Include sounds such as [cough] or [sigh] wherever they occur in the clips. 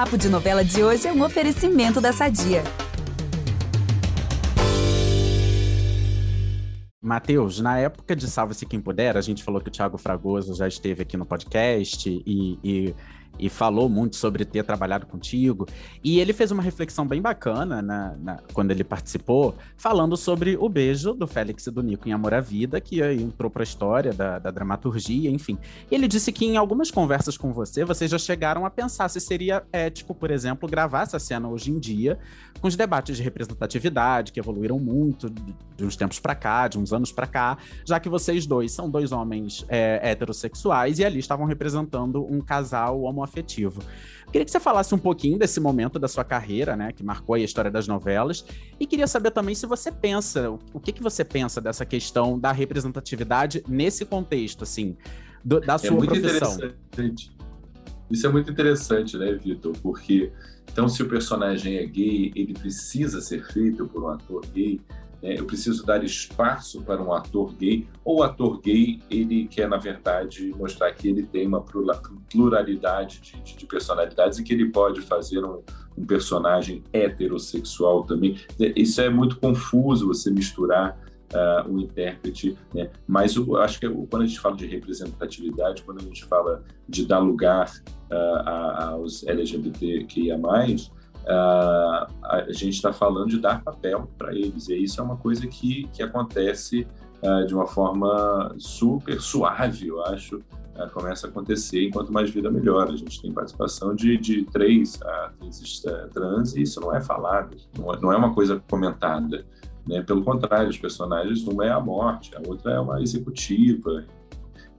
Papo de Novela de hoje é um oferecimento da Sadia. Matheus, na época de Salve-se Quem Puder, a gente falou que o Thiago Fragoso já esteve aqui no podcast e, e e falou muito sobre ter trabalhado contigo. E ele fez uma reflexão bem bacana na, na, quando ele participou, falando sobre o beijo do Félix e do Nico em Amor à Vida, que entrou para a história da, da, dramaturgia, enfim. Ele disse que em algumas conversas com você, vocês já chegaram a pensar se seria ético, por exemplo, gravar essa cena hoje em dia, com os debates de representatividade, que evoluíram muito de uns tempos para cá, de uns anos para cá, já que vocês dois são dois homens é, heterossexuais e ali estavam representando um casal homoafetivo afetivo. Queria que você falasse um pouquinho desse momento da sua carreira, né, que marcou a história das novelas, e queria saber também se você pensa, o que, que você pensa dessa questão da representatividade nesse contexto, assim, do, da é sua é muito profissão. Interessante. Isso é muito interessante, né, Vitor? Porque então, se o personagem é gay, ele precisa ser feito por um ator gay? Eu preciso dar espaço para um ator gay, ou o ator gay, ele quer, na verdade, mostrar que ele tem uma pluralidade de, de, de personalidades e que ele pode fazer um, um, personagem heterossexual também. Isso é muito confuso, você misturar uh, o intérprete, né? mas eu acho que quando a gente fala de representatividade, quando a gente fala de dar lugar uh, aos LGBTQIA+, uh, a gente está falando de dar papel para eles. E isso é uma coisa que, que acontece uh, de uma forma super suave, eu acho. Uh, começa a acontecer enquanto mais vida melhora. A gente tem participação de, de três atrizes trans e isso não é falado, não é, não é uma coisa comentada. Né? Pelo contrário, os personagens, uma é a morte, a outra é uma executiva,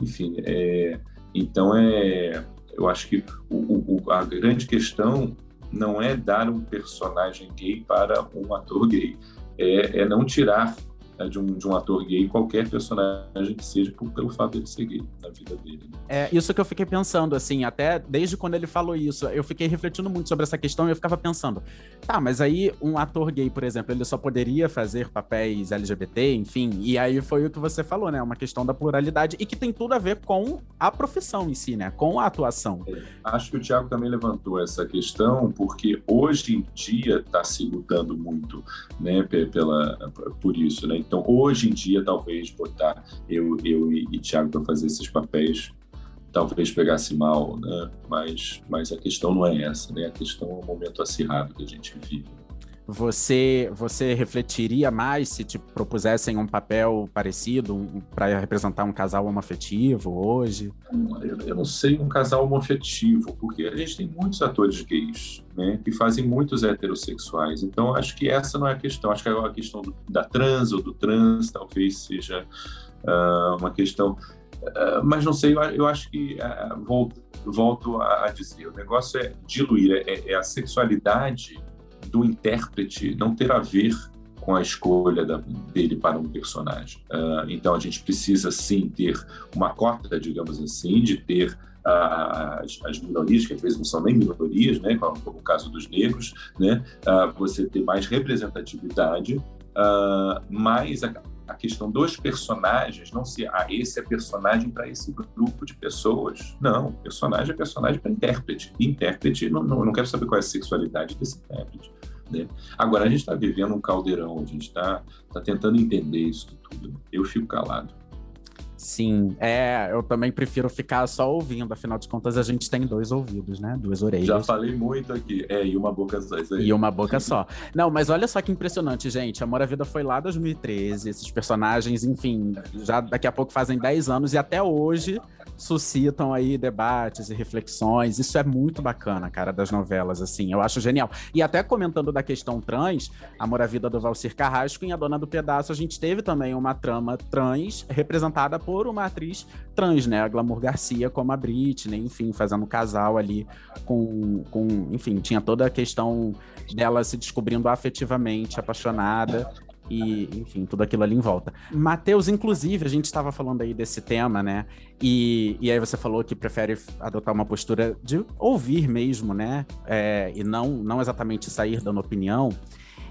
enfim. É, então, é, eu acho que o, o, a grande questão não é dar um personagem gay para um ator gay, é, é não tirar né, de, um, de um ator gay qualquer personagem que seja por, pelo fato de ser gay na vida dele. Né? É isso que eu fiquei pensando, assim, até desde quando ele falou isso, eu fiquei refletindo muito sobre essa questão e eu ficava pensando, tá, mas aí um ator gay, por exemplo, ele só poderia fazer papéis LGBT, enfim, e aí foi o que você falou, né, uma questão da pluralidade e que tem tudo a ver com a profissão em si, né, com a atuação. É, acho que o Thiago também levantou essa questão porque hoje em dia está se lutando muito, né, pela, por isso, né, então, hoje em dia, talvez botar eu, eu e, e Thiago para fazer esses papéis talvez pegasse mal, né? Mas, mas a questão não é essa, né? A questão é o momento acirrado que a gente vive. Você, você refletiria mais se te propusessem um papel parecido um, para representar um casal homoafetivo hoje? Eu, eu, não sei um casal homoafetivo, porque a gente tem muitos atores gays, né, que fazem muitos heterossexuais. Então, acho que essa não é a questão. Acho que a questão do, da trans ou do trans talvez seja uh, uma questão. Uh, mas não sei, eu, eu acho que uh, volto, volto a, a, dizer, o negócio é diluir, é, é a sexualidade do intérprete não ter a ver com a escolha da, dele para um personagem. Uh, então a gente precisa sim ter uma cota, digamos assim, de ter uh, as, as, minorias, que às vezes não são nem minorias, né, como, o caso dos negros, né, uh, você ter mais representatividade, mas a, a, questão dos personagens não ser, ah, esse é personagem para esse grupo de pessoas. Não, personagem é personagem para intérprete. intérprete, não, não, não quero saber qual é a sexualidade desse intérprete. Né? Agora, a gente está vivendo um caldeirão, a gente está tá tentando entender isso tudo. Eu fico calado. Sim, é, eu também prefiro ficar só ouvindo, afinal de contas a gente tem dois ouvidos, né? Duas orelhas. Já falei muito aqui, é, e uma boca só. Isso aí. E uma boca só. Não, mas olha só que impressionante, gente. Amor à Vida foi lá em 2013, esses personagens, enfim, já daqui a pouco fazem 10 anos e até hoje suscitam aí debates e reflexões. Isso é muito bacana, cara, das novelas, assim. Eu acho genial. E até comentando da questão trans, Amor à Vida do Valcir Carrasco em A Dona do Pedaço, a gente teve também uma trama trans representada por uma atriz trans, né? A Glamour Garcia como a Britney, enfim, fazendo casal ali com, com, enfim, tinha toda a questão dela se descobrindo afetivamente apaixonada e, enfim, tudo aquilo ali em volta. Matheus, inclusive, a gente estava falando aí desse tema, né? E, e aí você falou que prefere adotar uma postura de ouvir mesmo, né? É, e não, não exatamente sair dando opinião.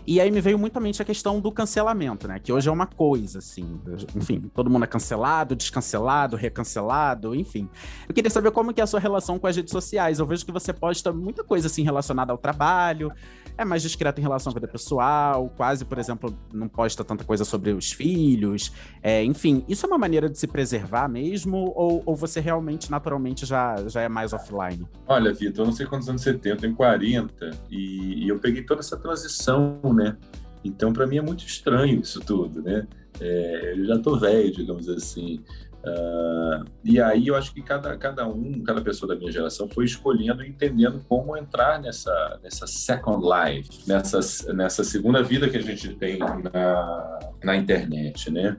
E aí me veio muito à mente a questão do cancelamento, né? Que hoje é uma coisa, assim. Enfim, todo mundo é cancelado, descancelado, recancelado, enfim. Eu queria saber como que é a sua relação com as redes sociais. Eu vejo que você posta muita coisa, assim, relacionada ao trabalho, é mais discreto em relação à vida pessoal, quase, por exemplo, não posta tanta coisa sobre os filhos. É, enfim, isso é uma maneira de se preservar mesmo? Ou, ou você realmente, naturalmente, já, já é mais offline? Olha, Vitor, eu não sei quantos anos você tem, eu tenho 40 e, e eu peguei toda essa transição, né? Então, para mim é muito estranho isso tudo, né? É, eu já tô velho, digamos assim. Uh, e aí eu acho que cada, cada um, cada pessoa da minha geração foi escolhendo e entendendo como entrar nessa, nessa second life, nessa, nessa segunda vida que a gente tem na, na internet, né?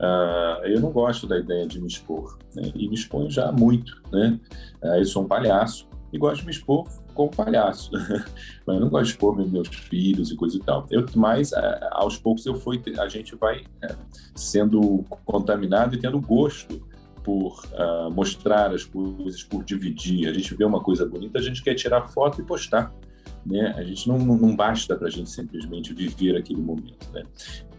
Uh, eu não gosto da ideia de me expor, né? e me exponho já muito, né? Uh, eu sou um palhaço e gosto de me expor como palhaço, [laughs] mas não gosto de expor meus filhos e coisa e tal. Eu, mas é, aos poucos eu fui, a gente vai é, sendo contaminado e tendo gosto por uh, mostrar as coisas, por dividir. A gente vê uma coisa bonita, a gente quer tirar foto e postar. Né? A gente não, não basta para a gente simplesmente viver aquele momento. Né?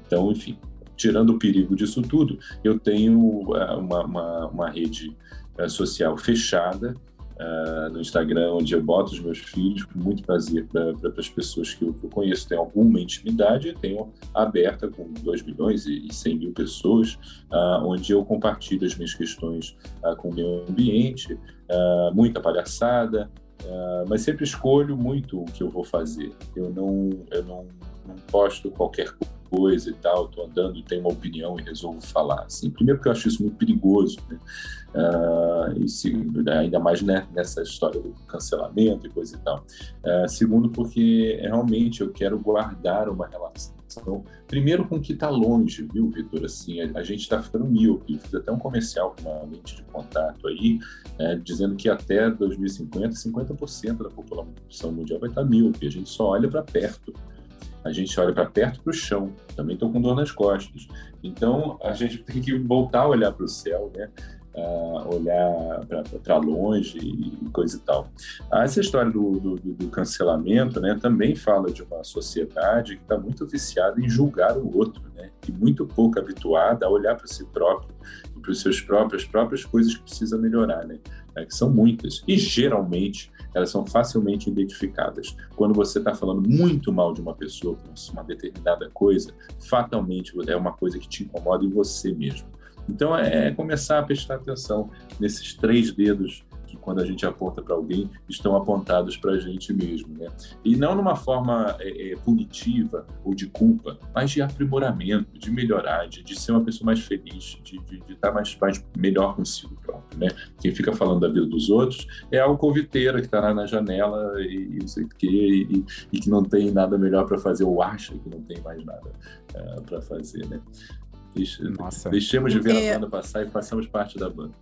Então, enfim, tirando o perigo disso tudo, eu tenho uh, uma, uma, uma rede uh, social fechada uh, no Instagram, onde eu boto os meus filhos com muito prazer para pra, as pessoas que eu, que eu, conheço, tem alguma intimidade, tenho aberta com 2 milhões e, e 100 mil pessoas, uh, onde eu compartilho as minhas questões uh, com o meio ambiente, muita palhaçada, mas sempre escolho muito o que eu vou fazer. Eu não, eu não, não posto qualquer coisa e tal, estou andando, tenho uma opinião e resolvo falar. Assim, primeiro porque eu acho isso muito perigoso, né? Uh, e se, ainda mais né, nessa história do cancelamento e coisa e tal. Uh, segundo, porque realmente eu quero guardar uma relação. Primeiro com o que está longe, viu, Vitor? Assim, a, a gente está ficando míope. Fiz até um comercial com uma lente de contato aí, é, dizendo que até 2050, 50% da população mundial vai estar tá míope. A gente só olha para perto a gente olha para perto para o chão, também estou com dor nas costas. Então, a gente tem que voltar a olhar para o céu, né? Uh, olhar para longe e coisa e tal. Ah, essa história do, do, do, cancelamento né, também fala de uma sociedade que está muito viciada em julgar o outro, né, e muito pouco habituada a olhar para si próprio e para os seus próprios próprias coisas que precisa melhorar, né, é, que são muitas. E geralmente elas são facilmente identificadas. Quando você está falando muito mal de uma pessoa por uma determinada coisa, fatalmente é uma coisa que te incomoda em você mesmo. Então é começar a prestar atenção nesses três dedos que quando a gente aponta para alguém estão apontados para a gente mesmo, né? E não numa forma é, é, punitiva ou de culpa, mas de aprimoramento, de melhorar, de, de ser uma pessoa mais feliz, de, estar mais, mais melhor consigo próprio, né? Quem fica falando da vida dos outros é a alcoviteira que está lá na janela e, não sei o quê, e, e que não tem nada melhor para fazer ou acha que não tem mais nada é, para fazer, né? Nossa. Deixemos de ver é... a banda passar e façamos parte da banda.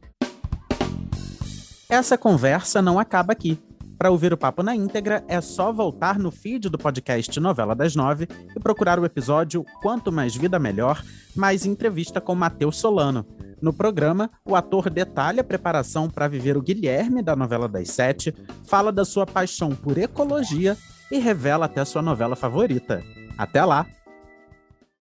Essa conversa não acaba aqui. Para ouvir o papo na íntegra, é só voltar no feed do podcast Novela das Nove e procurar o episódio Quanto Mais Vida Melhor, mais entrevista com Matheus Solano. No programa, o ator detalha a preparação para viver o Guilherme da novela das sete, fala da sua paixão por ecologia e revela até sua novela favorita. Até lá!